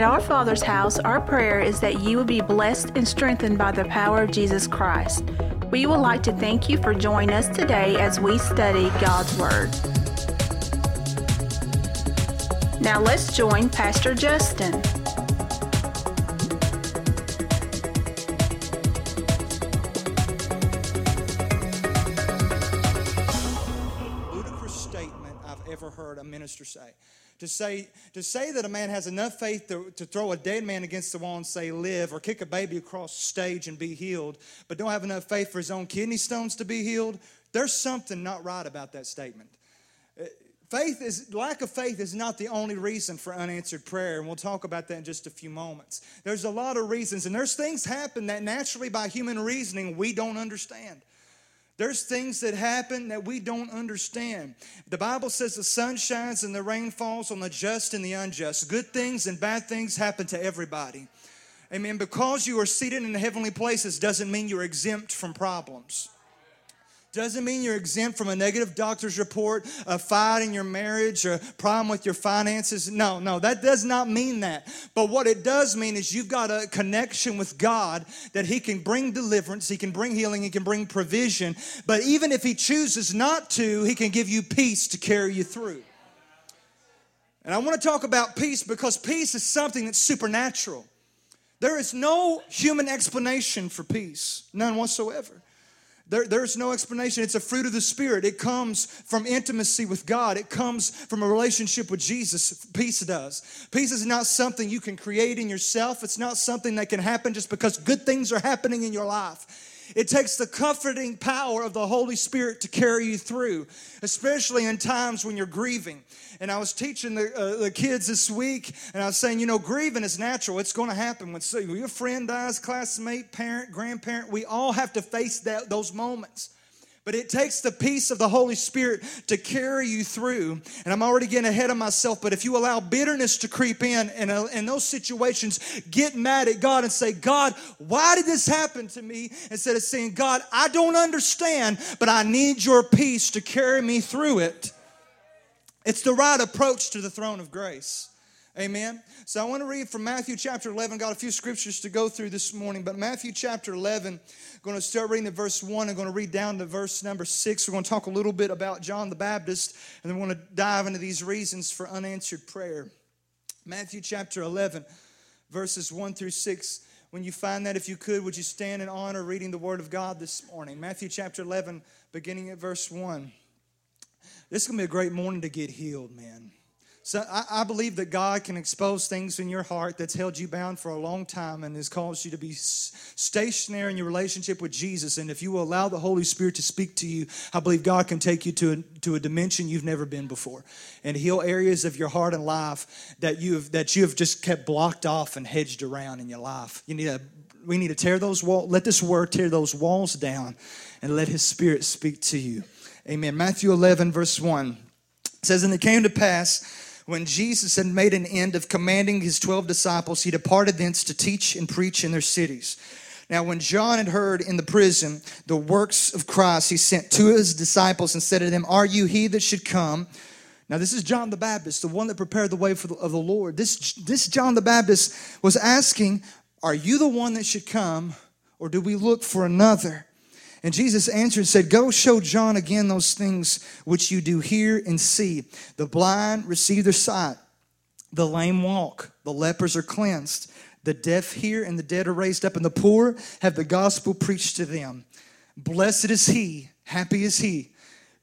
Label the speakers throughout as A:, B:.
A: At our Father's house, our prayer is that you will be blessed and strengthened by the power of Jesus Christ. We would like to thank you for joining us today as we study God's Word. Now let's join Pastor Justin.
B: ludicrous statement I've ever heard a minister say. To say, to say that a man has enough faith to, to throw a dead man against the wall and say, live, or kick a baby across the stage and be healed, but don't have enough faith for his own kidney stones to be healed, there's something not right about that statement. Uh, Faith is lack of faith is not the only reason for unanswered prayer, and we'll talk about that in just a few moments. There's a lot of reasons, and there's things happen that naturally by human reasoning we don't understand. There's things that happen that we don't understand. The Bible says the sun shines and the rain falls on the just and the unjust. Good things and bad things happen to everybody. Amen. Because you are seated in the heavenly places doesn't mean you're exempt from problems. Doesn't mean you're exempt from a negative doctor's report, a fight in your marriage, or a problem with your finances. No, no, that does not mean that. But what it does mean is you've got a connection with God that He can bring deliverance, He can bring healing, He can bring provision. But even if He chooses not to, He can give you peace to carry you through. And I want to talk about peace because peace is something that's supernatural. There is no human explanation for peace, none whatsoever. There, there's no explanation. It's a fruit of the Spirit. It comes from intimacy with God. It comes from a relationship with Jesus. Peace does. Peace is not something you can create in yourself. It's not something that can happen just because good things are happening in your life. It takes the comforting power of the Holy Spirit to carry you through, especially in times when you're grieving. And I was teaching the, uh, the kids this week, and I was saying, you know, grieving is natural. It's going to happen when so, your friend dies, classmate, parent, grandparent. We all have to face that, those moments. But it takes the peace of the Holy Spirit to carry you through. And I'm already getting ahead of myself, but if you allow bitterness to creep in and uh, in those situations, get mad at God and say, God, why did this happen to me? Instead of saying, God, I don't understand, but I need your peace to carry me through it. It's the right approach to the throne of grace. Amen. So I want to read from Matthew chapter 11. Got a few scriptures to go through this morning, but Matthew chapter 11, I'm going to start reading at verse 1 and going to read down to verse number 6. We're going to talk a little bit about John the Baptist, and then we're going to dive into these reasons for unanswered prayer. Matthew chapter 11, verses 1 through 6. When you find that, if you could, would you stand in honor reading the Word of God this morning? Matthew chapter 11, beginning at verse 1. This is going to be a great morning to get healed, man. So I, I, believe that God can expose things in your heart that's held you bound for a long time and has caused you to be stationary in your relationship with Jesus. And if you will allow the Holy Spirit to speak to you, I believe God can take you to a, to a dimension you've never been before and heal areas of your heart and life that you have that you have just kept blocked off and hedged around in your life. You need we need to tear those walls, let this word tear those walls down and let his spirit speak to you. Amen. Matthew 11, verse 1 says, And it came to pass when Jesus had made an end of commanding his 12 disciples, he departed thence to teach and preach in their cities. Now, when John had heard in the prison the works of Christ, he sent two of his disciples and said to them, Are you he that should come? Now, this is John the Baptist, the one that prepared the way for the, of the Lord. This, this John the Baptist was asking, Are you the one that should come, or do we look for another? And Jesus answered and said, Go show John again those things which you do hear and see. The blind receive their sight, the lame walk, the lepers are cleansed, the deaf hear, and the dead are raised up, and the poor have the gospel preached to them. Blessed is he, happy is he,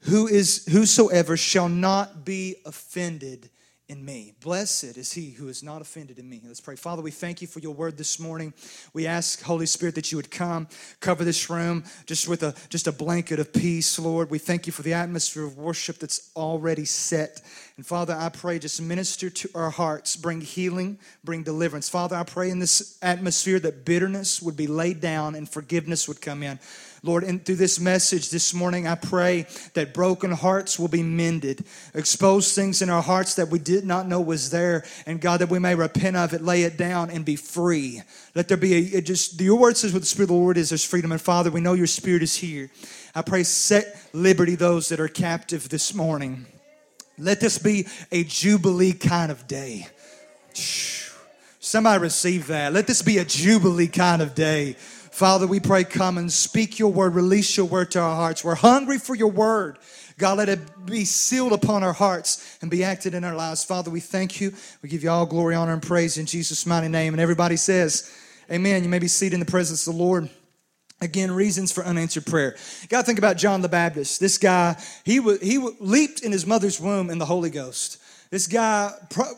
B: who is whosoever shall not be offended in me. Blessed is he who is not offended in me. Let's pray. Father, we thank you for your word this morning. We ask, Holy Spirit, that you would come, cover this room just with a just a blanket of peace, Lord. We thank you for the atmosphere of worship that's already set. And Father, I pray just minister to our hearts, bring healing, bring deliverance. Father, I pray in this atmosphere that bitterness would be laid down and forgiveness would come in. Lord, and through this message this morning, I pray that broken hearts will be mended. Expose things in our hearts that we did not know was there. And God, that we may repent of it, lay it down, and be free. Let there be a, just, your word says what the Spirit of the Lord is, there's freedom. And Father, we know your Spirit is here. I pray, set liberty those that are captive this morning. Let this be a Jubilee kind of day. Somebody receive that. Let this be a jubilee kind of day. Father, we pray, come and speak your word, release your word to our hearts. We're hungry for your word. God, let it be sealed upon our hearts and be acted in our lives. Father, we thank you. We give you all glory, honor, and praise in Jesus' mighty name. And everybody says, Amen. You may be seated in the presence of the Lord. Again, reasons for unanswered prayer. Got to think about John the Baptist. This guy, he, he leaped in his mother's womb in the Holy Ghost. This guy,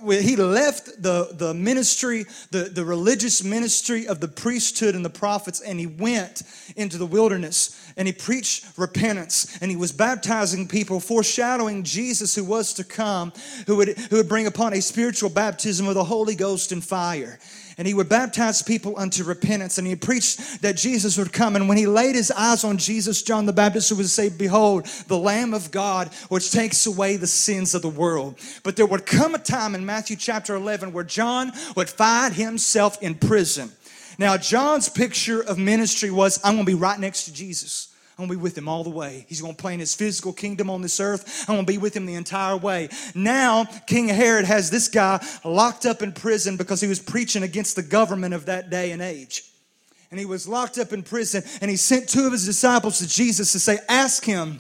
B: he left the, the ministry, the, the religious ministry of the priesthood and the prophets, and he went into the wilderness and he preached repentance and he was baptizing people, foreshadowing Jesus who was to come, who would, who would bring upon a spiritual baptism of the Holy Ghost and fire and he would baptize people unto repentance. And he preached that Jesus would come. And when he laid his eyes on Jesus, John the Baptist would say, Behold, the Lamb of God, which takes away the sins of the world. But there would come a time in Matthew chapter 11 where John would find himself in prison. Now, John's picture of ministry was, I'm going to be right next to Jesus. I'm gonna be with him all the way. He's gonna play in his physical kingdom on this earth. I'm gonna be with him the entire way. Now, King Herod has this guy locked up in prison because he was preaching against the government of that day and age. And he was locked up in prison, and he sent two of his disciples to Jesus to say, Ask him,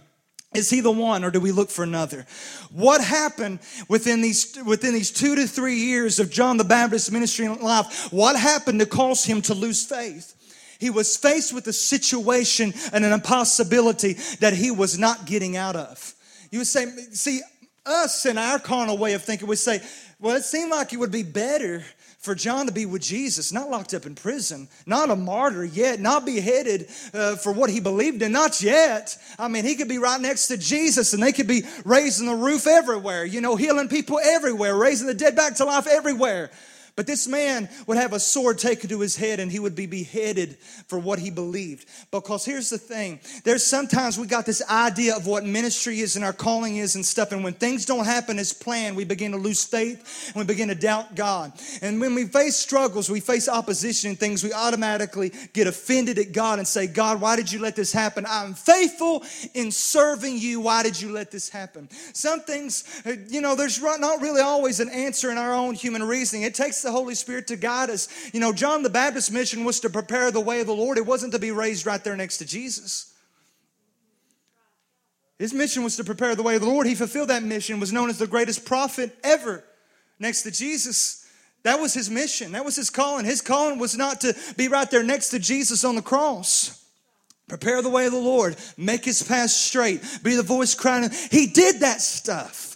B: is he the one or do we look for another? What happened within these, within these two to three years of John the Baptist's ministry and life? What happened to cause him to lose faith? He was faced with a situation and an impossibility that he was not getting out of. You would say, see, us in our carnal way of thinking would say, well, it seemed like it would be better for John to be with Jesus, not locked up in prison, not a martyr yet, not beheaded uh, for what he believed in, not yet. I mean, he could be right next to Jesus and they could be raising the roof everywhere, you know, healing people everywhere, raising the dead back to life everywhere. But this man would have a sword taken to his head and he would be beheaded for what he believed. Because here's the thing there's sometimes we got this idea of what ministry is and our calling is and stuff. And when things don't happen as planned, we begin to lose faith and we begin to doubt God. And when we face struggles, we face opposition and things, we automatically get offended at God and say, God, why did you let this happen? I'm faithful in serving you. Why did you let this happen? Some things, you know, there's not really always an answer in our own human reasoning. It takes the the Holy Spirit to guide us. You know, John the Baptist's mission was to prepare the way of the Lord, it wasn't to be raised right there next to Jesus. His mission was to prepare the way of the Lord. He fulfilled that mission, was known as the greatest prophet ever next to Jesus. That was his mission. That was his calling. His calling was not to be right there next to Jesus on the cross. Prepare the way of the Lord, make his path straight, be the voice crying. He did that stuff.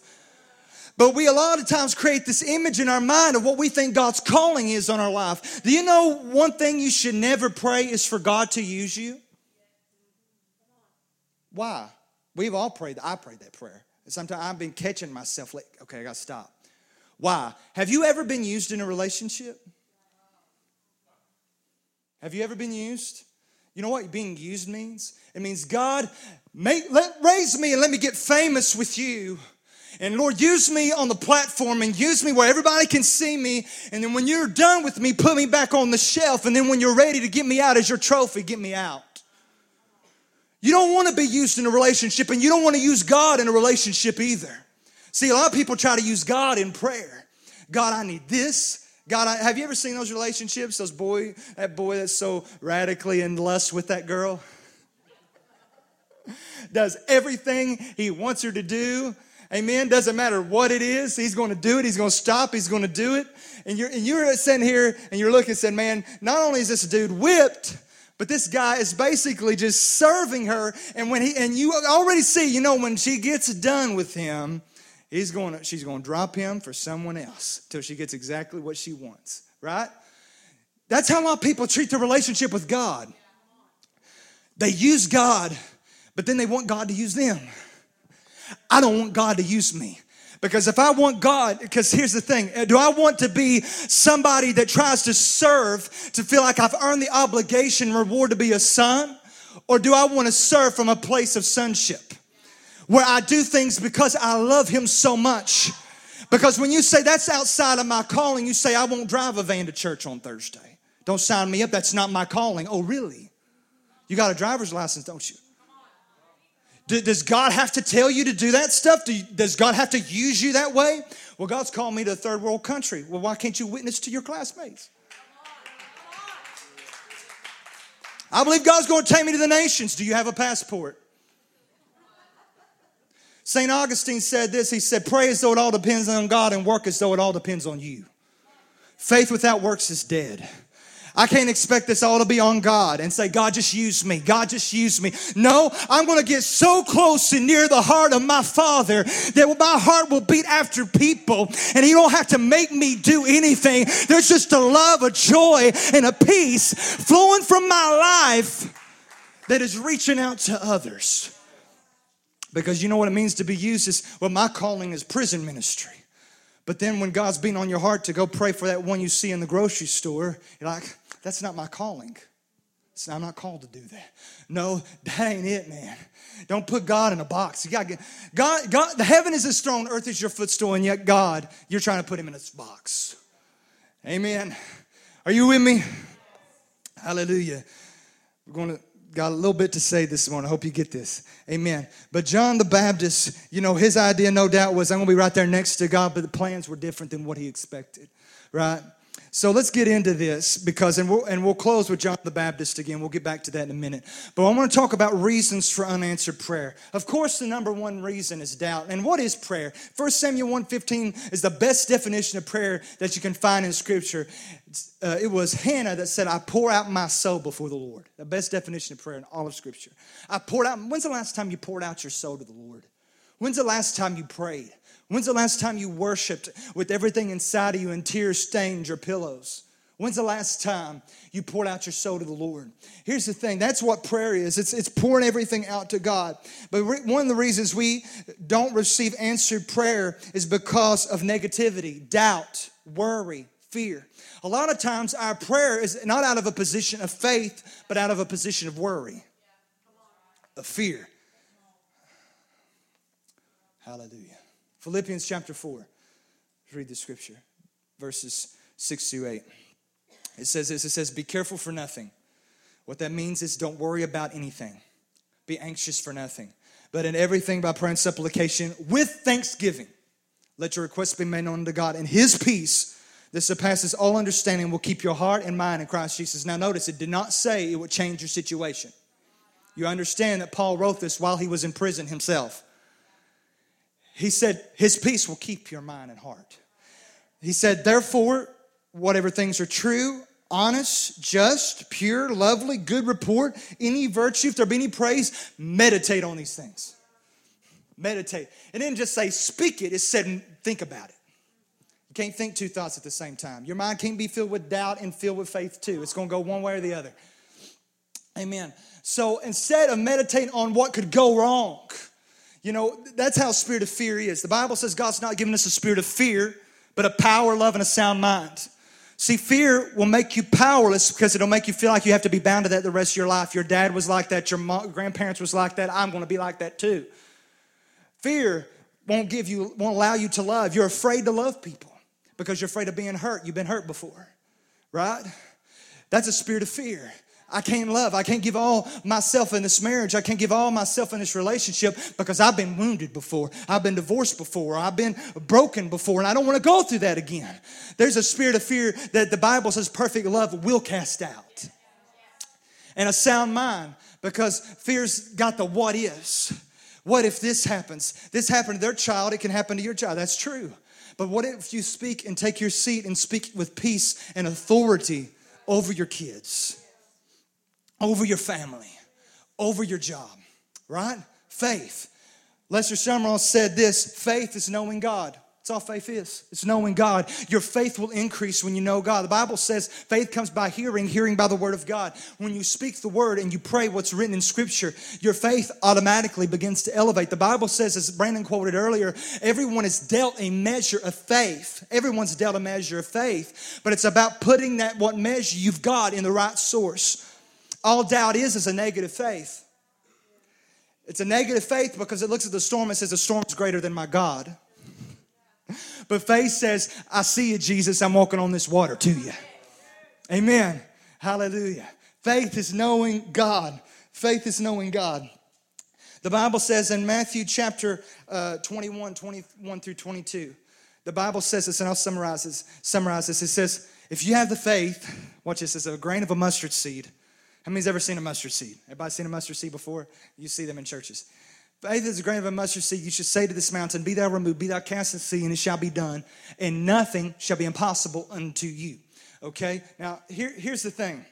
B: But we a lot of times create this image in our mind of what we think God's calling is on our life. Do you know one thing you should never pray is for God to use you? Why? We've all prayed. I prayed that prayer. Sometimes I've been catching myself like, okay, I got to stop. Why? Have you ever been used in a relationship? Have you ever been used? You know what being used means? It means God, make, let, raise me and let me get famous with you and Lord, use me on the platform and use me where everybody can see me. And then when you're done with me, put me back on the shelf. And then when you're ready to get me out as your trophy, get me out. You don't want to be used in a relationship, and you don't want to use God in a relationship either. See, a lot of people try to use God in prayer. God, I need this. God, I, have you ever seen those relationships? Those boy, that boy that's so radically in lust with that girl, does everything he wants her to do Amen. Doesn't matter what it is, he's going to do it. He's going to stop. He's going to do it. And you're, and you're sitting here and you're looking and saying, man, not only is this dude whipped, but this guy is basically just serving her. And when he, and you already see, you know, when she gets done with him, he's going to, she's going to drop him for someone else till she gets exactly what she wants, right? That's how a lot of people treat their relationship with God. They use God, but then they want God to use them. I don't want God to use me. Because if I want God, because here's the thing eh, do I want to be somebody that tries to serve to feel like I've earned the obligation, reward to be a son? Or do I want to serve from a place of sonship where I do things because I love Him so much? Because when you say that's outside of my calling, you say, I won't drive a van to church on Thursday. Don't sign me up. That's not my calling. Oh, really? You got a driver's license, don't you? Does God have to tell you to do that stuff? Does God have to use you that way? Well, God's called me to a third world country. Well, why can't you witness to your classmates? I believe God's going to take me to the nations. Do you have a passport? St. Augustine said this He said, Pray as though it all depends on God and work as though it all depends on you. Faith without works is dead. I can't expect this all to be on God and say, God, just use me. God, just use me. No, I'm going to get so close and near the heart of my Father that my heart will beat after people and He don't have to make me do anything. There's just a love, a joy, and a peace flowing from my life that is reaching out to others. Because you know what it means to be used is, well, my calling is prison ministry. But then when God's been on your heart to go pray for that one you see in the grocery store, you're like, that's not my calling. So I'm not called to do that. No, that ain't it, man. Don't put God in a box. You got God. God. The heaven is His throne, earth is your footstool, and yet God, you're trying to put Him in a box. Amen. Are you with me? Hallelujah. We're going to got a little bit to say this morning. I hope you get this. Amen. But John the Baptist, you know, his idea, no doubt, was I'm going to be right there next to God, but the plans were different than what he expected, right? So let's get into this because, and we'll, and we'll close with John the Baptist again. We'll get back to that in a minute. But I want to talk about reasons for unanswered prayer. Of course, the number one reason is doubt. And what is prayer? 1 Samuel 1.15 is the best definition of prayer that you can find in Scripture. Uh, it was Hannah that said, I pour out my soul before the Lord. The best definition of prayer in all of Scripture. I poured out, when's the last time you poured out your soul to the Lord? When's the last time you prayed? When's the last time you worshiped with everything inside of you and tears stained your pillows? When's the last time you poured out your soul to the Lord? Here's the thing that's what prayer is it's, it's pouring everything out to God. But re- one of the reasons we don't receive answered prayer is because of negativity, doubt, worry, fear. A lot of times our prayer is not out of a position of faith, but out of a position of worry, of fear. Hallelujah. Philippians chapter 4. Let's read the scripture, verses 6 through 8. It says this it says, Be careful for nothing. What that means is don't worry about anything, be anxious for nothing. But in everything by prayer and supplication with thanksgiving, let your requests be made known to God. And his peace that surpasses all understanding will keep your heart and mind in Christ Jesus. Now, notice it did not say it would change your situation. You understand that Paul wrote this while he was in prison himself. He said, His peace will keep your mind and heart. He said, Therefore, whatever things are true, honest, just, pure, lovely, good report, any virtue, if there be any praise, meditate on these things. Meditate. It didn't just say speak it, it said think about it. You can't think two thoughts at the same time. Your mind can't be filled with doubt and filled with faith too. It's going to go one way or the other. Amen. So instead of meditating on what could go wrong, you know, that's how spirit of fear is. The Bible says God's not giving us a spirit of fear, but a power, love, and a sound mind. See, fear will make you powerless because it'll make you feel like you have to be bound to that the rest of your life. Your dad was like that, your mom, grandparents was like that. I'm going to be like that too. Fear won't give you, won't allow you to love. You're afraid to love people because you're afraid of being hurt. You've been hurt before, right? That's a spirit of fear. I can't love. I can't give all myself in this marriage. I can't give all myself in this relationship because I've been wounded before. I've been divorced before. I've been broken before, and I don't want to go through that again. There's a spirit of fear that the Bible says perfect love will cast out. And a sound mind because fear's got the what is. What if this happens? This happened to their child, it can happen to your child. That's true. But what if you speak and take your seat and speak with peace and authority over your kids? Over your family, over your job, right? Faith. Lester Sumrall said this faith is knowing God. That's all faith is. It's knowing God. Your faith will increase when you know God. The Bible says faith comes by hearing, hearing by the word of God. When you speak the word and you pray what's written in scripture, your faith automatically begins to elevate. The Bible says, as Brandon quoted earlier, everyone is dealt a measure of faith. Everyone's dealt a measure of faith, but it's about putting that what measure you've got in the right source. All doubt is is a negative faith. It's a negative faith because it looks at the storm and says, The storm's greater than my God. But faith says, I see you, Jesus. I'm walking on this water to you. Amen. Hallelujah. Faith is knowing God. Faith is knowing God. The Bible says in Matthew chapter uh, 21, 21 through 22, the Bible says this, and I'll summarize this. Summarize this. It says, if you have the faith, watch this, it's a grain of a mustard seed. How many's ever seen a mustard seed? Everybody seen a mustard seed before? You see them in churches. Faith is a grain of a mustard seed. You should say to this mountain, Be thou removed, be thou cast in the sea, and it shall be done, and nothing shall be impossible unto you. Okay? Now, here, here's the thing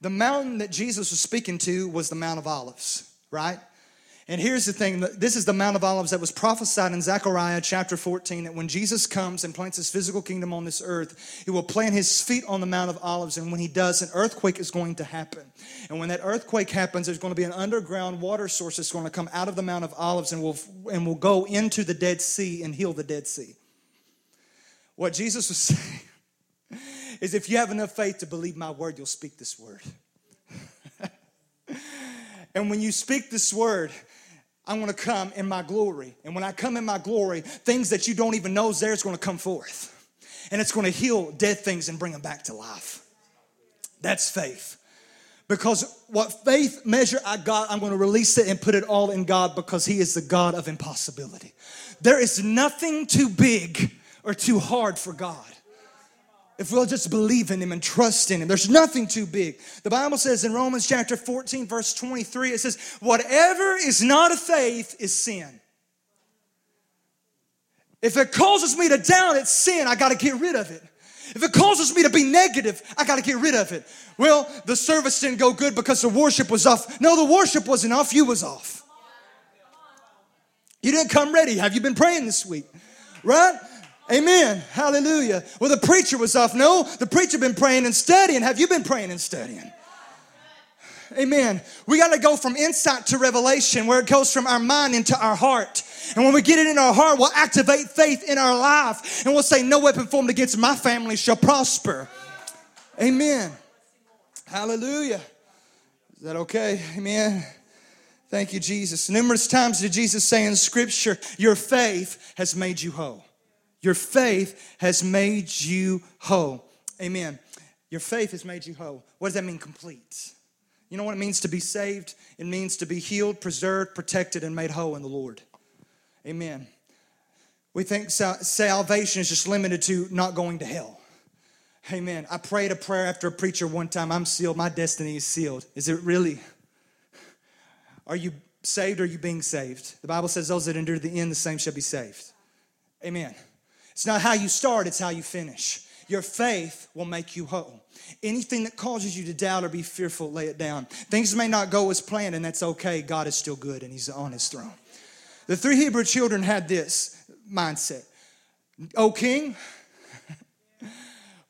B: the mountain that Jesus was speaking to was the Mount of Olives, right? And here's the thing this is the Mount of Olives that was prophesied in Zechariah chapter 14 that when Jesus comes and plants his physical kingdom on this earth, he will plant his feet on the Mount of Olives. And when he does, an earthquake is going to happen. And when that earthquake happens, there's going to be an underground water source that's going to come out of the Mount of Olives and will, and will go into the Dead Sea and heal the Dead Sea. What Jesus was saying is if you have enough faith to believe my word, you'll speak this word. and when you speak this word, I'm to come in my glory. And when I come in my glory, things that you don't even know is there is to come forth. And it's to heal dead things and bring them back to life. That's faith. Because what faith measure I got, I'm to release it and put it all in God because He is the God of impossibility. There is nothing too big or too hard for God if we'll just believe in him and trust in him. There's nothing too big. The Bible says in Romans chapter 14, verse 23, it says, Whatever is not of faith is sin. If it causes me to doubt, it's sin. I got to get rid of it. If it causes me to be negative, I got to get rid of it. Well, the service didn't go good because the worship was off. No, the worship wasn't off, you was off. You didn't come ready. Have you been praying this week? Right? Amen. Hallelujah. Well, the preacher was off. No, the preacher been praying and studying. Have you been praying and studying? Amen. We got to go from insight to revelation where it goes from our mind into our heart. And when we get it in our heart, we'll activate faith in our life and we'll say, No weapon formed against my family shall prosper. Amen. Hallelujah. Is that okay? Amen. Thank you, Jesus. Numerous times did Jesus say in Scripture, Your faith has made you whole. Your faith has made you whole. Amen. Your faith has made you whole. What does that mean, complete? You know what it means to be saved? It means to be healed, preserved, protected, and made whole in the Lord. Amen. We think salvation is just limited to not going to hell. Amen. I prayed a prayer after a preacher one time I'm sealed, my destiny is sealed. Is it really? Are you saved or are you being saved? The Bible says, Those that endure the end, the same shall be saved. Amen. It's not how you start, it's how you finish. Your faith will make you whole. Anything that causes you to doubt or be fearful, lay it down. Things may not go as planned, and that's okay. God is still good, and He's on His throne. The three Hebrew children had this mindset O King,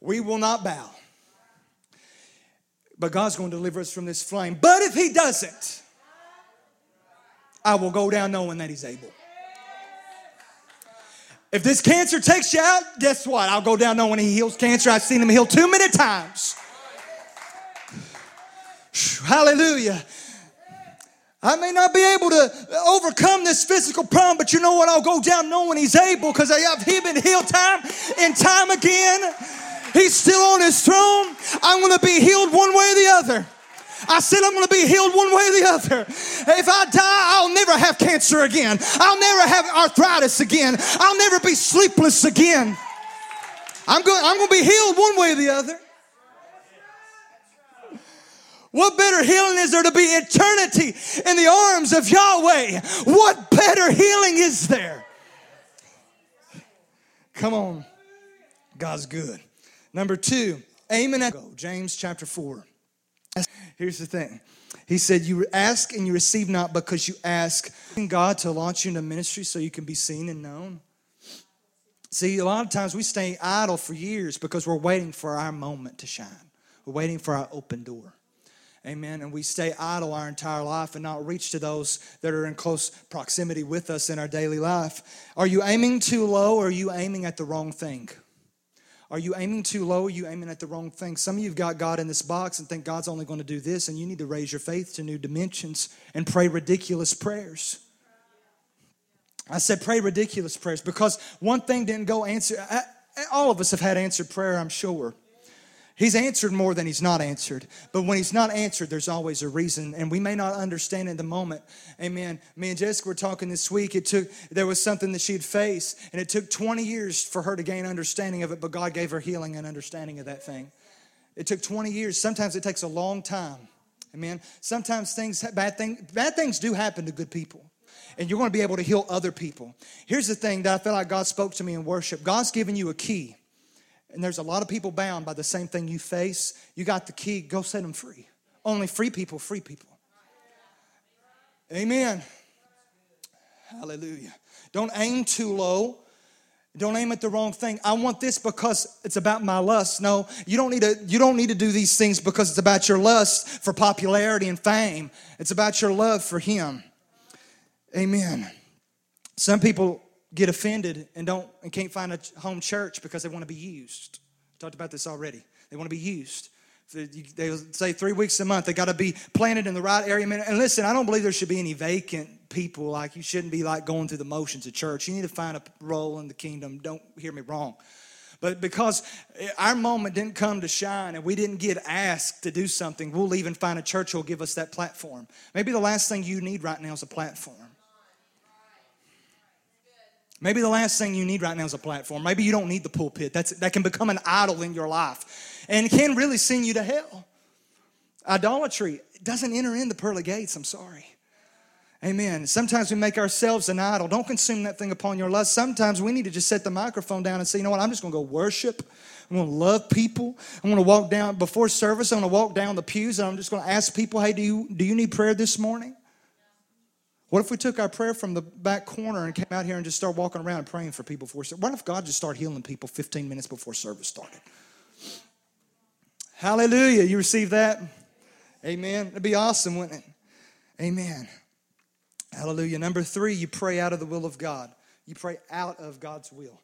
B: we will not bow. But God's going to deliver us from this flame. But if He doesn't, I will go down knowing that He's able. If this cancer takes you out, guess what? I'll go down knowing he heals cancer. I've seen him heal too many times. Hallelujah. I may not be able to overcome this physical problem, but you know what? I'll go down knowing He's able because I've he been healed time and time again. He's still on His throne. I'm going to be healed one way or the other. I said I'm going to be healed one way or the other. If I die, I'll never have cancer again. I'll never have arthritis again. I'll never be sleepless again. I'm going, I'm going to be healed one way or the other. What better healing is there to be eternity in the arms of Yahweh? What better healing is there? Come on. God's good. Number two, aiming at James chapter 4. Here's the thing. He said, You ask and you receive not because you ask God to launch you into ministry so you can be seen and known. See, a lot of times we stay idle for years because we're waiting for our moment to shine. We're waiting for our open door. Amen. And we stay idle our entire life and not reach to those that are in close proximity with us in our daily life. Are you aiming too low or are you aiming at the wrong thing? Are you aiming too low? Are you aiming at the wrong thing? Some of you have got God in this box and think God's only going to do this, and you need to raise your faith to new dimensions and pray ridiculous prayers. I said, pray ridiculous prayers because one thing didn't go answer. all of us have had answered prayer, I'm sure. He's answered more than he's not answered. But when he's not answered, there's always a reason. And we may not understand in the moment. Amen. Me and Jessica were talking this week. It took, there was something that she had faced, and it took 20 years for her to gain understanding of it, but God gave her healing and understanding of that thing. It took 20 years. Sometimes it takes a long time. Amen. Sometimes things, bad, thing, bad things do happen to good people. And you're going to be able to heal other people. Here's the thing that I feel like God spoke to me in worship God's given you a key and there's a lot of people bound by the same thing you face, you got the key, go set them free. Only free people, free people. Amen. Hallelujah. Don't aim too low. Don't aim at the wrong thing. I want this because it's about my lust. No, you don't need to you don't need to do these things because it's about your lust for popularity and fame. It's about your love for him. Amen. Some people get offended and don't and can't find a home church because they want to be used. I talked about this already. They want to be used. They say three weeks a month. They got to be planted in the right area. And listen, I don't believe there should be any vacant people. Like you shouldn't be like going through the motions of church. You need to find a role in the kingdom. Don't hear me wrong. But because eh, our moment didn't come to shine and we didn't get asked to do something, we'll even find a church who'll give us that platform. Maybe the last thing you need right now is a platform. Maybe the last thing you need right now is a platform. Maybe you don't need the pulpit. That's, that can become an idol in your life and can really send you to hell. Idolatry doesn't enter in the pearly gates. I'm sorry. Amen. Sometimes we make ourselves an idol. Don't consume that thing upon your lust. Sometimes we need to just set the microphone down and say, you know what, I'm just going to go worship. I'm going to love people. I'm going to walk down before service. I'm going to walk down the pews and I'm just going to ask people, hey, do you, do you need prayer this morning? What if we took our prayer from the back corner and came out here and just started walking around and praying for people before service? What if God just started healing people 15 minutes before service started? Hallelujah. You receive that? Amen. It'd be awesome, wouldn't it? Amen. Hallelujah. Number three, you pray out of the will of God. You pray out of God's will.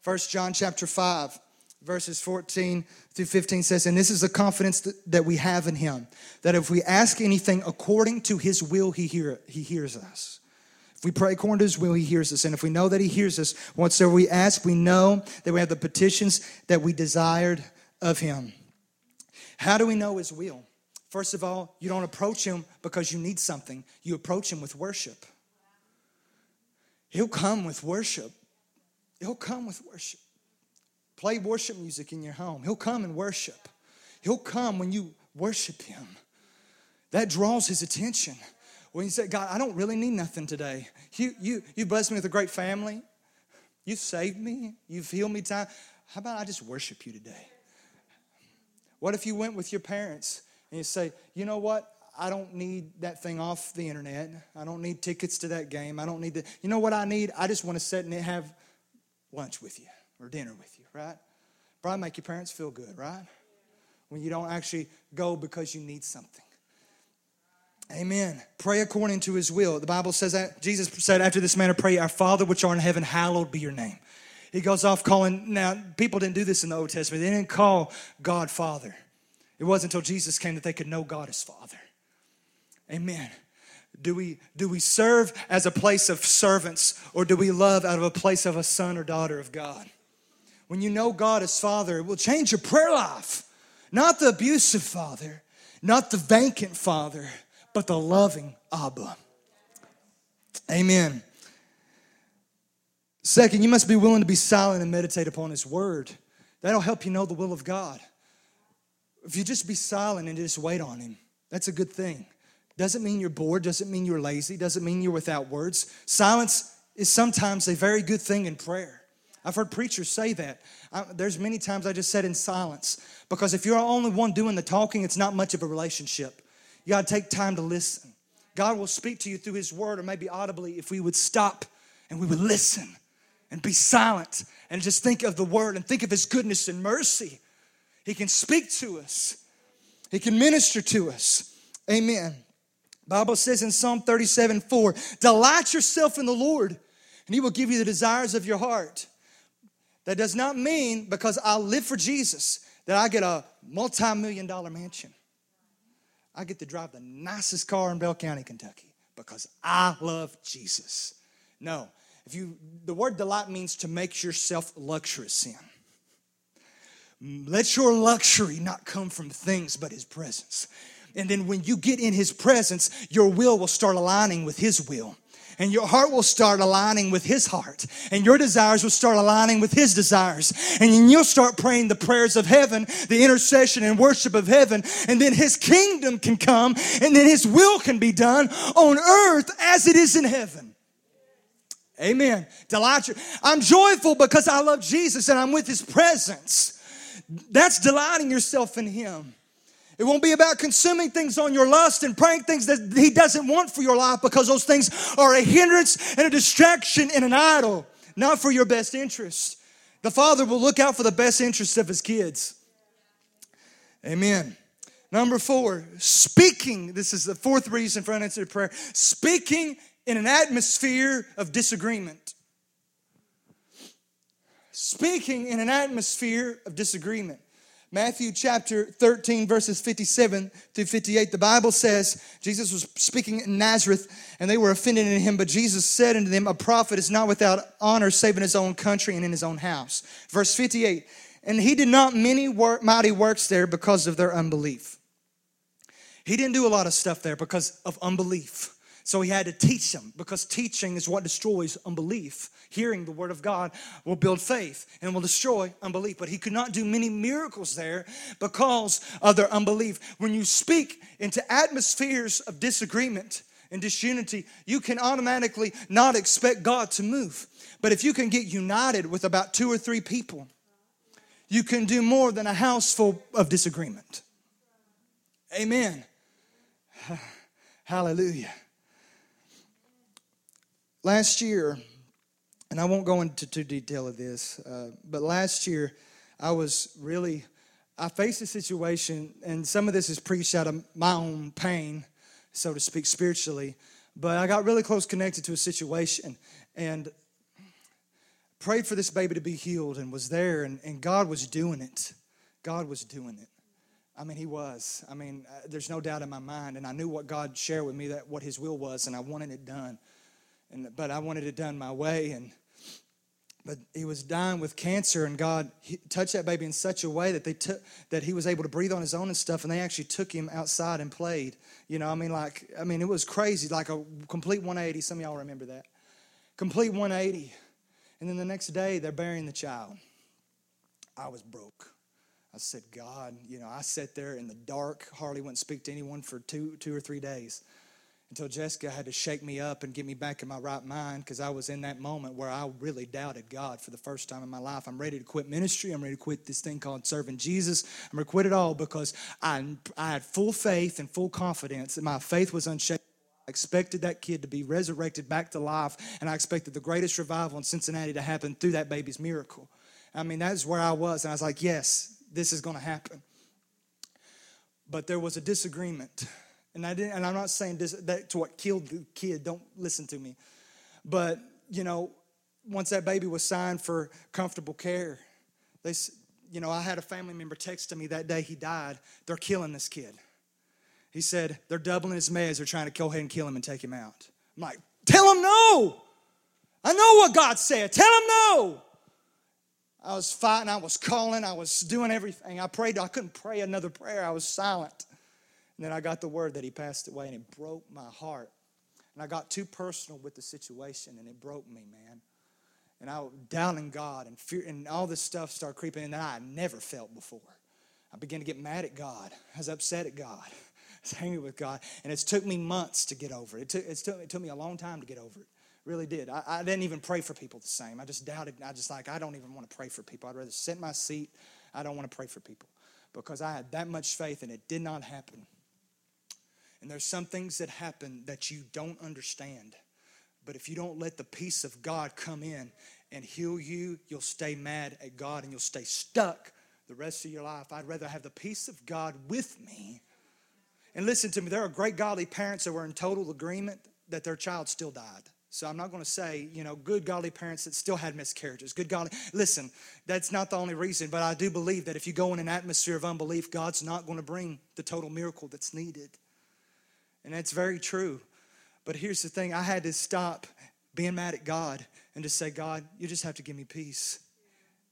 B: First John chapter 5 verses 14 through 15 says, And this is the confidence that, we have in him, that if we ask anything according to his will, he, hear, he hears us. If we pray according to his will, he hears us. And if we know that he hears us, whatsoever we ask, we know that we have the petitions that we desired of him. How do we know his will? First of all, you don't approach him because you need something, you approach him with worship. He'll come with worship. He'll come with worship. Play worship music in your home. He'll come and worship. He'll come when you worship Him. That draws His attention. When you say, God, I don't really need nothing today. You, you, you blessed me with a great family. You saved me. You've healed me time. How about I just worship you today? What if you went with your parents and you say, you know what? I don't need that thing off the internet. I don't need tickets to that game. I don't need the, you know what I need? I just want to sit and have lunch with you or dinner with you right? Probably make your parents feel good, right? When you don't actually go because you need something. Amen. Pray according to his will. The Bible says that Jesus said after this manner, pray, Our Father which art in heaven, hallowed be your name. He goes off calling, now, people didn't do this in the Old Testament. They didn't call God Father. It wasn't until Jesus came that they could know God as Father. Amen. Do we, do we serve as a place of servants or do we love out of a place of a son or daughter of God? When you know God as Father, it will change your prayer life. Not the abusive Father, not the vacant Father, but the loving Abba. Amen. Second, you must be willing to be silent and meditate upon His Word. That'll help you know the will of God. If you just be silent and just wait on Him, that's a good thing. Doesn't mean you're bored, doesn't mean you're lazy, doesn't mean you're without words. Silence is sometimes a very good thing in prayer. I've heard preachers say that. I, there's many times I just sat in silence because if you're the only one doing the talking, it's not much of a relationship. You got to take time to listen. God will speak to you through His Word or maybe audibly if we would stop and we would listen and be silent and just think of the Word and think of His goodness and mercy. He can speak to us. He can minister to us. Amen. Bible says in Psalm 37, 4, delight yourself in the Lord, and He will give you the desires of your heart. That does not mean because I live for Jesus that I get a multi million dollar mansion. I get to drive the nicest car in Bell County, Kentucky because I love Jesus. No, if you, the word delight means to make yourself luxurious in. Let your luxury not come from things but his presence. And then when you get in his presence, your will will start aligning with his will and your heart will start aligning with his heart and your desires will start aligning with his desires. And then you'll start praying the prayers of heaven the intercession and worship of heaven and then his kingdom can come and then his will can be done on earth as it is in heaven. Amen. Delight i'm joyful because i love jesus and i'm with his presence. That's delighting yourself in him it won't be about consuming things on your lust and praying things that He doesn't want for your life because those things are a hindrance and a distraction and an idol, not for your best interest. The Father will look out for the best interests of His kids. Amen. Number four, speaking. This is the fourth reason for unanswered prayer. Speaking in an atmosphere of disagreement. Speaking in an atmosphere of disagreement. Matthew chapter 13, verses 57 through 58, the Bible says Jesus was speaking in Nazareth and they were offended in him, but Jesus said unto them, A prophet is not without honor save in his own country and in his own house. Verse 58, and he did not many work, mighty works there because of their unbelief. He didn't do a lot of stuff there because of unbelief. So he had to teach them because teaching is what destroys unbelief. Hearing the word of God will build faith and will destroy unbelief. But he could not do many miracles there because of their unbelief. When you speak into atmospheres of disagreement, and disunity, you can automatically not expect God to move. But if you can get united with about two or three people, you can do more than a house full of disagreement. Amen. Hallelujah. Last year, and I won't go into too detail of this, uh, but last year I was really, I faced a situation, and some of this is preached out of my own pain, so to speak, spiritually. But I got really close connected to a situation and prayed for this baby to be healed and was there, and, and God was doing it. God was doing it. I mean, He was. I mean, uh, there's no doubt in my mind, and I knew what God shared with me that what His will was, and I wanted it done and but I wanted it done my way and but he was dying with cancer and God touched that baby in such a way that they took that he was able to breathe on his own and stuff and they actually took him outside and played. You know I mean like I mean it was crazy like a complete 180 some of y'all remember that. Complete 180 and then the next day they're burying the child. I was broke. I said God you know I sat there in the dark hardly wouldn't speak to anyone for two two or three days until Jessica had to shake me up and get me back in my right mind because I was in that moment where I really doubted God for the first time in my life. I'm ready to quit ministry. I'm ready to quit this thing called serving Jesus. I'm ready to quit it all because I, I had full faith and full confidence that my faith was unshakable. I expected that kid to be resurrected back to life, and I expected the greatest revival in Cincinnati to happen through that baby's miracle. I mean, that's where I was, and I was like, yes, this is going to happen. But there was a disagreement and I didn't, and I'm not saying this, that's what killed the kid. Don't listen to me. But you know, once that baby was signed for comfortable care, they, you know, I had a family member text to me that day he died. They're killing this kid. He said they're doubling his meds. They're trying to go ahead and kill him and take him out. I'm like, tell him no. I know what God said. Tell him no. I was fighting. I was calling. I was doing everything. I prayed. I couldn't pray another prayer. I was silent. And then I got the word that he passed away, and it broke my heart. And I got too personal with the situation, and it broke me, man. And I was doubting God, and fear, and all this stuff started creeping in that I never felt before. I began to get mad at God. I was upset at God. I was angry with God. And it's took me months to get over it. It took, it took, it took me a long time to get over it. Really did. I, I didn't even pray for people the same. I just doubted. I just like, I don't even want to pray for people. I'd rather sit in my seat. I don't want to pray for people because I had that much faith and it did not happen. And there's some things that happen that you don't understand. But if you don't let the peace of God come in and heal you, you'll stay mad at God and you'll stay stuck the rest of your life. I'd rather have the peace of God with me. And listen to me, there are great godly parents that were in total agreement that their child still died. So I'm not going to say, you know, good godly parents that still had miscarriages. Good godly. Listen, that's not the only reason, but I do believe that if you go in an atmosphere of unbelief, God's not going to bring the total miracle that's needed. And that's very true. But here's the thing I had to stop being mad at God and just say, God, you just have to give me peace.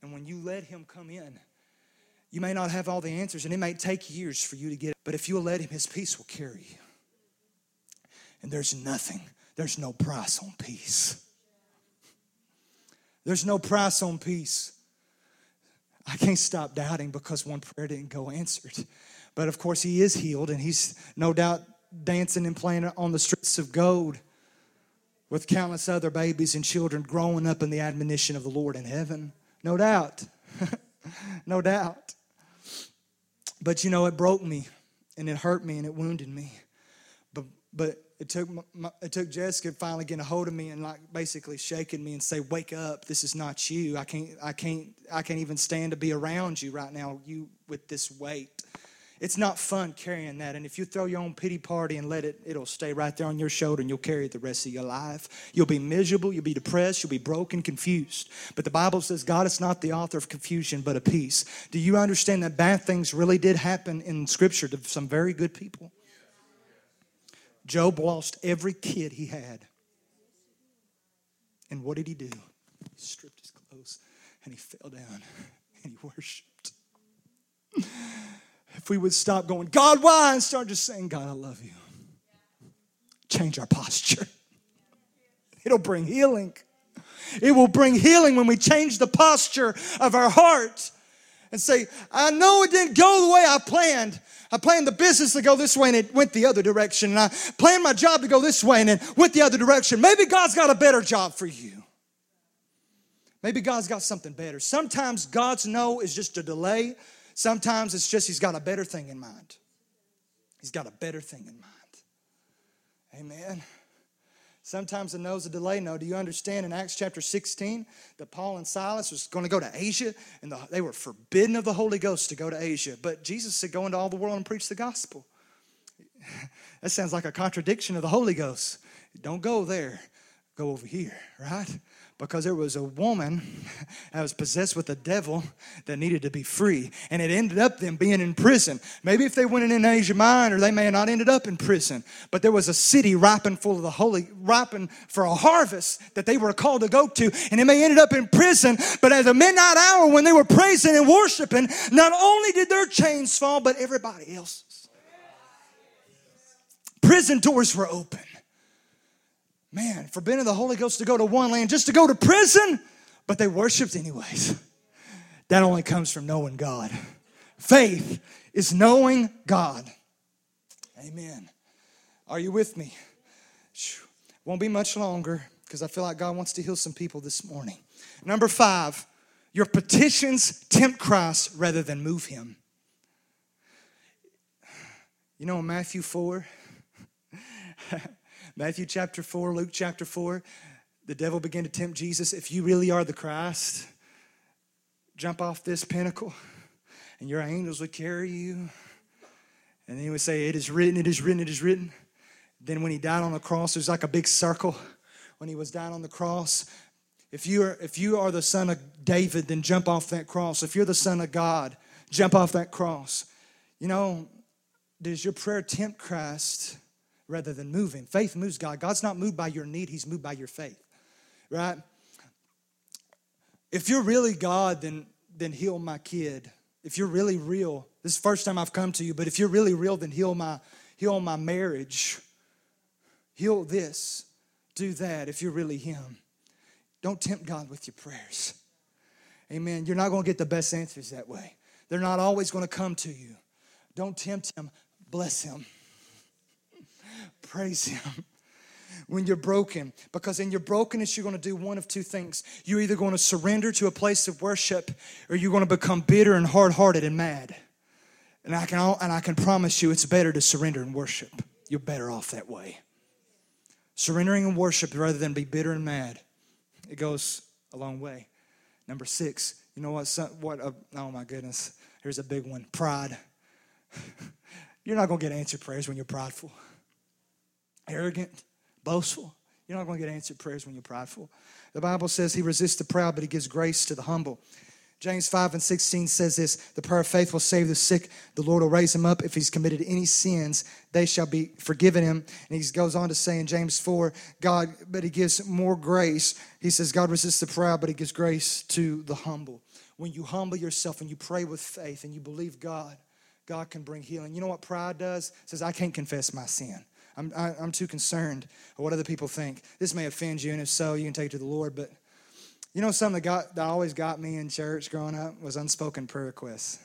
B: And when you let Him come in, You may not have all the answers, and it may take years for you to get it, but if you'll let Him, His peace will carry you. And there's nothing, there's no price on peace. There's no price on peace. I can't stop doubting because one prayer didn't go answered. But of course, he is healed, and he's no doubt dancing and playing on the streets of gold with countless other babies and children growing up in the admonition of the Lord in heaven. No doubt. no doubt. But you know, it broke me and it hurt me and it wounded me. But, but it took, my, it took Jessica finally getting a hold of me and like basically shaking me and say, "Wake up! This is not you. I can't, I can't, I can't even stand to be around you right now. You with this weight." It's not fun carrying that. And if you throw your own pity party and let it, it'll stay right there on your shoulder and you'll carry it the rest of your life. You'll be miserable, you'll be depressed, you'll be broken, confused. But the Bible says God is not the author of confusion, but of peace. Do you understand that bad things really did happen in Scripture to some very good people? Job lost every kid he had. And what did he do? He stripped his clothes and he fell down and he worshiped if we would stop going, God, why? And start just saying, God, I love you. Change our posture. It'll bring healing. It will bring healing when we change the posture of our heart and say, I know it didn't go the way I planned. I planned the business to go this way and it went the other direction. And I planned my job to go this way and it went the other direction. Maybe God's got a better job for you. Maybe God's got something better. Sometimes God's no is just a delay Sometimes it's just He's got a better thing in mind. He's got a better thing in mind. Amen. Sometimes the no's a delay no. Do you understand in Acts chapter 16 that Paul and Silas was going to go to Asia and the, they were forbidden of the Holy Ghost to go to Asia? But Jesus said, Go into all the world and preach the gospel. that sounds like a contradiction of the Holy Ghost. Don't go there, go over here, right? Because there was a woman that was possessed with a devil that needed to be free. And it ended up them being in prison. Maybe if they went in Asia Minor, they may have not ended up in prison. But there was a city ripened full of the holy, ripened for a harvest that they were called to go to. And they may ended up in prison, but at the midnight hour when they were praising and worshiping, not only did their chains fall, but everybody else's. Prison doors were open. Man, forbidden the Holy Ghost to go to one land, just to go to prison, but they worshiped anyways. That only comes from knowing God. Faith is knowing God. Amen. Are you with me? Won't be much longer because I feel like God wants to heal some people this morning. Number five, your petitions tempt Christ rather than move him. You know, in Matthew 4, Matthew chapter 4, Luke chapter 4, the devil began to tempt Jesus. If you really are the Christ, jump off this pinnacle and your angels would carry you. And he would say, It is written, it is written, it is written. Then when he died on the cross, there's like a big circle. When he was down on the cross, if you are if you are the son of David, then jump off that cross. If you're the son of God, jump off that cross. You know, does your prayer tempt Christ? Rather than moving. Faith moves God. God's not moved by your need, He's moved by your faith, right? If you're really God, then, then heal my kid. If you're really real, this is the first time I've come to you, but if you're really real, then heal my, heal my marriage. Heal this. Do that if you're really Him. Don't tempt God with your prayers. Amen. You're not going to get the best answers that way. They're not always going to come to you. Don't tempt Him, bless Him. Praise Him when you're broken. Because in your brokenness, you're going to do one of two things. You're either going to surrender to a place of worship or you're going to become bitter and hard hearted and mad. And I, can, all, and I can promise you it's better to surrender and worship. You're better off that way. Surrendering and worship rather than be bitter and mad. It goes a long way. Number six, you know what? what a, oh my goodness. Here's a big one pride. You're not going to get answered prayers when you're prideful arrogant, boastful. You're not going to get answered prayers when you're prideful. The Bible says he resists the proud, but he gives grace to the humble. James 5 and 16 says this The prayer of faith will save the sick. The Lord will raise him up. If he's committed any sins, they shall be forgiven him. And he goes on to say in James 4, God, but he gives more grace. He says, God resists the proud, but he gives grace to the humble. when you humble yourself and you pray with faith and you believe God, God can bring healing. You know what pride does? It says, I can't confess my sin. I'm, I, am i am too concerned of what other people think. This may offend you, and if so, you can take it to the Lord. But you know, something that, got, that always got me in church growing up was unspoken prayer requests.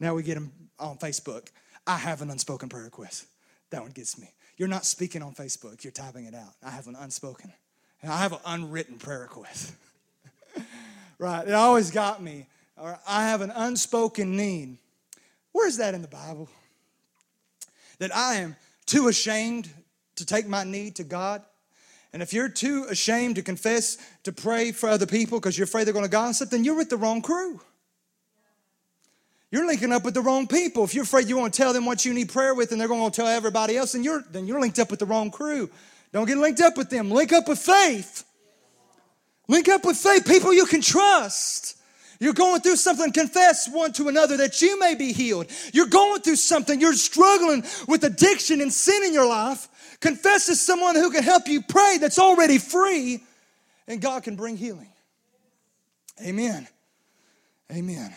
B: Now we get them on Facebook. I have an unspoken prayer request. That one gets me. You're not speaking on Facebook, you're typing it out. I have an unspoken. And I have an unwritten prayer request. right? It always got me. Or I have an unspoken need. Where's that in the Bible? That I am too ashamed to take my need to God. And if you're too ashamed to confess, to pray for other people because you're afraid they're going to gossip, then you're with the wrong crew. You're linking up with the wrong people. If you're afraid you want to tell them what you need prayer with and they're going to tell everybody else, then you're, then you're linked up with the wrong crew. Don't get linked up with them. Link up with faith. Link up with faith, people you can trust. You're going through something, confess one to another that you may be healed. You're going through something, you're struggling with addiction and sin in your life. Confess to someone who can help you pray that's already free, and God can bring healing. Amen. Amen.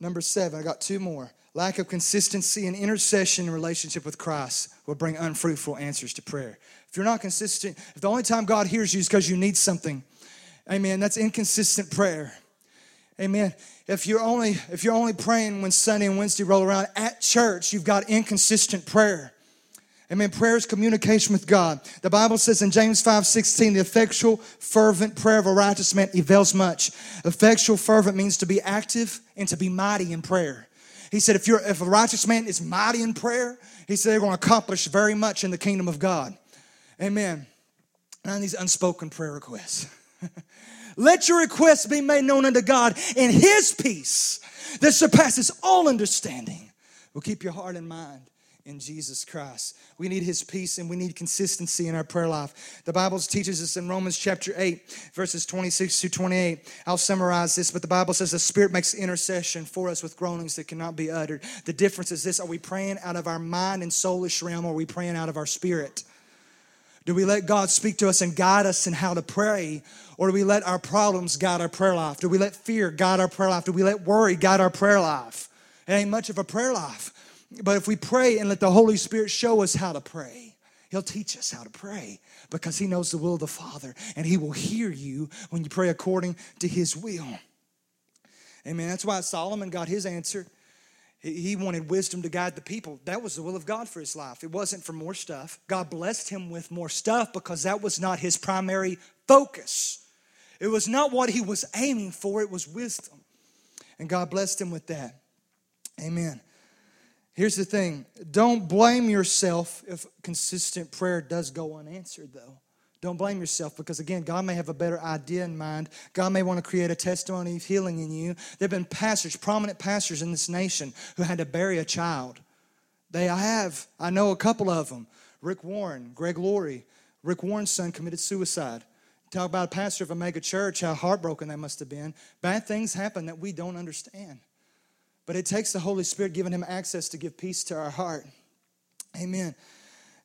B: Number seven, I got two more. Lack of consistency in intercession and relationship with Christ will bring unfruitful answers to prayer. If you're not consistent, if the only time God hears you is because you need something, amen, that's inconsistent prayer. Amen. If you're only if you're only praying when Sunday and Wednesday roll around at church, you've got inconsistent prayer. Amen. Prayer is communication with God. The Bible says in James 5 16, the effectual, fervent prayer of a righteous man avails much. Effectual, fervent means to be active and to be mighty in prayer. He said, if you're if a righteous man is mighty in prayer, he said they're going to accomplish very much in the kingdom of God. Amen. Now these unspoken prayer requests. Let your requests be made known unto God, and his peace that surpasses all understanding will keep your heart and mind in Jesus Christ. We need his peace and we need consistency in our prayer life. The Bible teaches us in Romans chapter 8, verses 26 to 28. I'll summarize this, but the Bible says the Spirit makes intercession for us with groanings that cannot be uttered. The difference is this are we praying out of our mind and soulish realm or are we praying out of our spirit? Do we let God speak to us and guide us in how to pray? Or do we let our problems guide our prayer life? Do we let fear guide our prayer life? Do we let worry guide our prayer life? It ain't much of a prayer life. But if we pray and let the Holy Spirit show us how to pray, He'll teach us how to pray because He knows the will of the Father and He will hear you when you pray according to His will. Amen. That's why Solomon got his answer. He wanted wisdom to guide the people. That was the will of God for his life. It wasn't for more stuff. God blessed him with more stuff because that was not his primary focus. It was not what he was aiming for, it was wisdom. And God blessed him with that. Amen. Here's the thing don't blame yourself if consistent prayer does go unanswered, though. Don't blame yourself because, again, God may have a better idea in mind. God may want to create a testimony of healing in you. There have been pastors, prominent pastors in this nation, who had to bury a child. They, I have, I know a couple of them. Rick Warren, Greg Laurie. Rick Warren's son committed suicide. Talk about a pastor of a mega church, how heartbroken that must have been. Bad things happen that we don't understand. But it takes the Holy Spirit giving him access to give peace to our heart. Amen.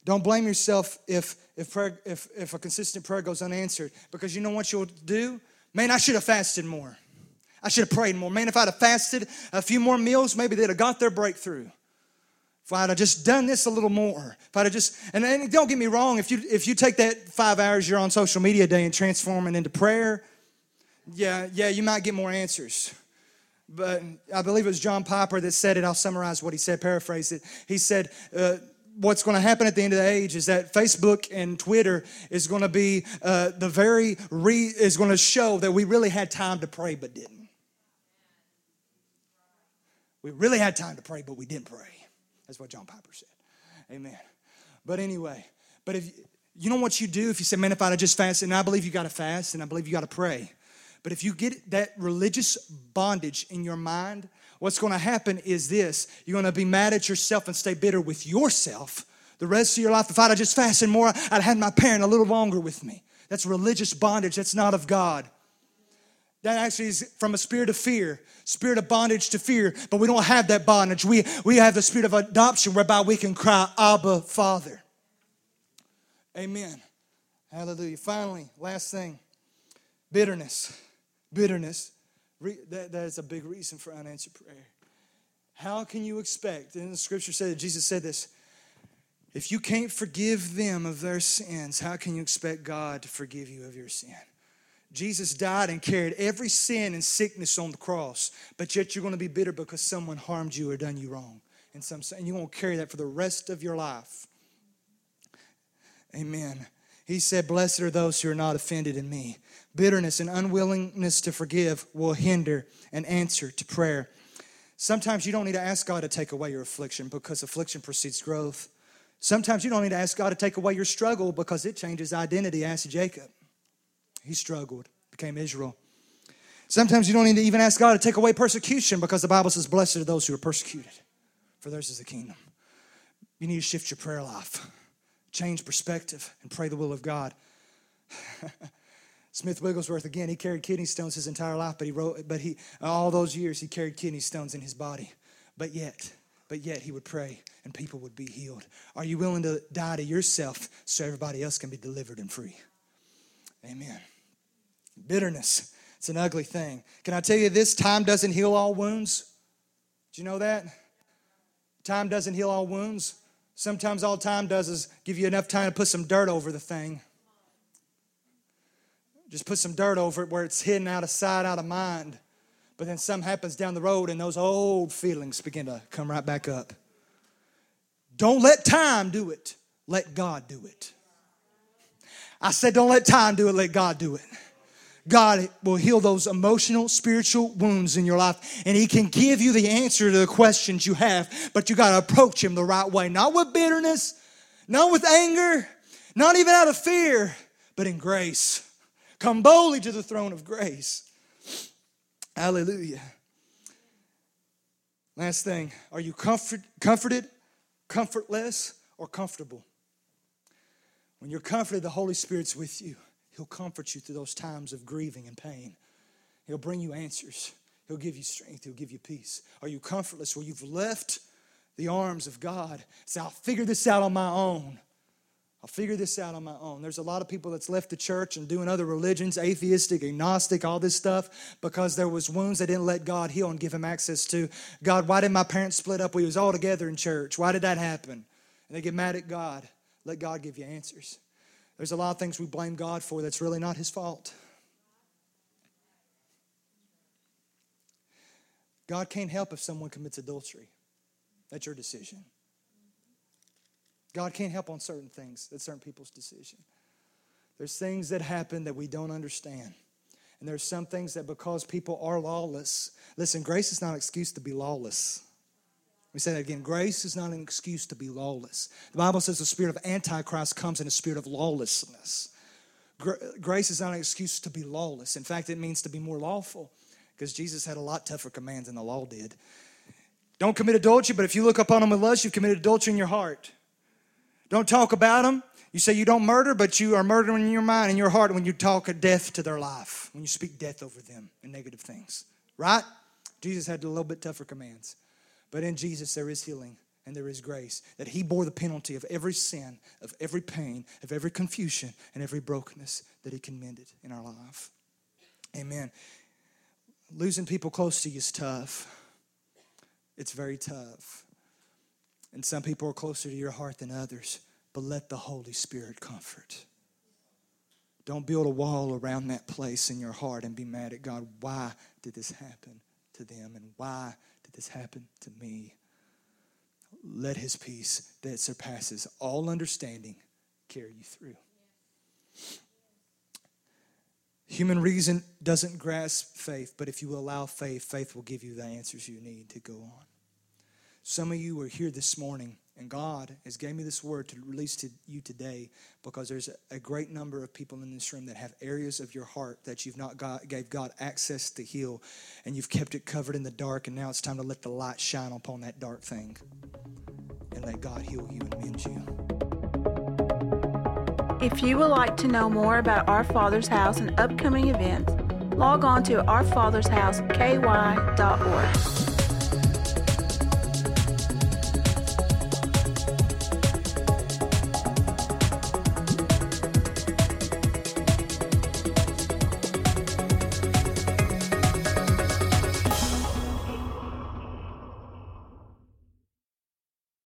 B: Don't blame yourself if, if, prayer, if, if a consistent prayer goes unanswered because you know what you'll do? Man, I should have fasted more. I should have prayed more. Man, if I'd have fasted a few more meals, maybe they'd have got their breakthrough. If I'd have just done this a little more, if I'd have just, and, and don't get me wrong, if you if you take that five hours you're on social media day and transform it into prayer, yeah, yeah, you might get more answers but I believe it was John Piper that said it. I'll summarize what he said, paraphrase it. He said, uh, What's going to happen at the end of the age is that Facebook and Twitter is going to be uh, the very re- is going to show that we really had time to pray but didn't. We really had time to pray but we didn't pray. That's what John Piper said. Amen. But anyway, but if you know what you do if you say, man, if I just fast, and I believe you got to fast, and I believe you got to pray. But if you get that religious bondage in your mind, what's going to happen is this you're going to be mad at yourself and stay bitter with yourself the rest of your life. If I'd just fasted more, I'd had my parent a little longer with me. That's religious bondage, that's not of God. That actually is from a spirit of fear, spirit of bondage to fear, but we don't have that bondage. We, we have the spirit of adoption whereby we can cry, Abba, Father. Amen. Hallelujah. Finally, last thing bitterness. Bitterness, that, that is a big reason for unanswered prayer. How can you expect? And the scripture said, Jesus said this if you can't forgive them of their sins, how can you expect God to forgive you of your sin? Jesus died and carried every sin and sickness on the cross, but yet you're going to be bitter because someone harmed you or done you wrong. And, some, and you won't carry that for the rest of your life. Amen. He said, Blessed are those who are not offended in me. Bitterness and unwillingness to forgive will hinder an answer to prayer. Sometimes you don't need to ask God to take away your affliction because affliction precedes growth. Sometimes you don't need to ask God to take away your struggle because it changes identity. Ask Jacob. He struggled, became Israel. Sometimes you don't need to even ask God to take away persecution because the Bible says, Blessed are those who are persecuted, for theirs is the kingdom. You need to shift your prayer life, change perspective, and pray the will of God. Smith Wigglesworth, again, he carried kidney stones his entire life, but he wrote, but he, all those years, he carried kidney stones in his body. But yet, but yet he would pray and people would be healed. Are you willing to die to yourself so everybody else can be delivered and free? Amen. Bitterness, it's an ugly thing. Can I tell you this? Time doesn't heal all wounds. Do you know that? Time doesn't heal all wounds. Sometimes all time does is give you enough time to put some dirt over the thing. Just put some dirt over it where it's hidden out of sight, out of mind. But then something happens down the road and those old feelings begin to come right back up. Don't let time do it, let God do it. I said, don't let time do it, let God do it. God will heal those emotional, spiritual wounds in your life, and He can give you the answer to the questions you have, but you got to approach Him the right way. Not with bitterness, not with anger, not even out of fear, but in grace. Come boldly to the throne of grace. Hallelujah. Last thing are you comfort, comforted, comfortless, or comfortable? When you're comforted, the Holy Spirit's with you. He'll comfort you through those times of grieving and pain. He'll bring you answers. He'll give you strength. He'll give you peace. Are you comfortless where you've left the arms of God? Say, I'll figure this out on my own. I'll figure this out on my own. There's a lot of people that's left the church and doing other religions, atheistic, agnostic, all this stuff, because there was wounds they didn't let God heal and give him access to. God, why did my parents split up? We was all together in church. Why did that happen? And they get mad at God. Let God give you answers. There's a lot of things we blame God for that's really not his fault. God can't help if someone commits adultery. That's your decision. God can't help on certain things. That's certain people's decision. There's things that happen that we don't understand. And there's some things that because people are lawless, listen, grace is not an excuse to be lawless. We say that again. Grace is not an excuse to be lawless. The Bible says the spirit of Antichrist comes in a spirit of lawlessness. Grace is not an excuse to be lawless. In fact, it means to be more lawful because Jesus had a lot tougher commands than the law did. Don't commit adultery, but if you look upon them with lust, you've committed adultery in your heart. Don't talk about them. You say you don't murder, but you are murdering in your mind and your heart when you talk death to their life, when you speak death over them and negative things. Right? Jesus had a little bit tougher commands. But in Jesus, there is healing and there is grace. That He bore the penalty of every sin, of every pain, of every confusion, and every brokenness that He commended in our life. Amen. Losing people close to you is tough. It's very tough. And some people are closer to your heart than others, but let the Holy Spirit comfort. Don't build a wall around that place in your heart and be mad at God. Why did this happen to them? And why did this happen to me? Let His peace that surpasses all understanding carry you through. Human reason doesn't grasp faith, but if you allow faith, faith will give you the answers you need to go on. Some of you are here this morning, and God has gave me this word to release to you today because there's a great number of people in this room that have areas of your heart that you've not got, gave God access to heal, and you've kept it covered in the dark, and now it's time to let the light shine upon that dark thing and let God heal you and mend you.
A: If you would like to know more about Our Father's House and upcoming events, log on to ourfathersHouseKY.org.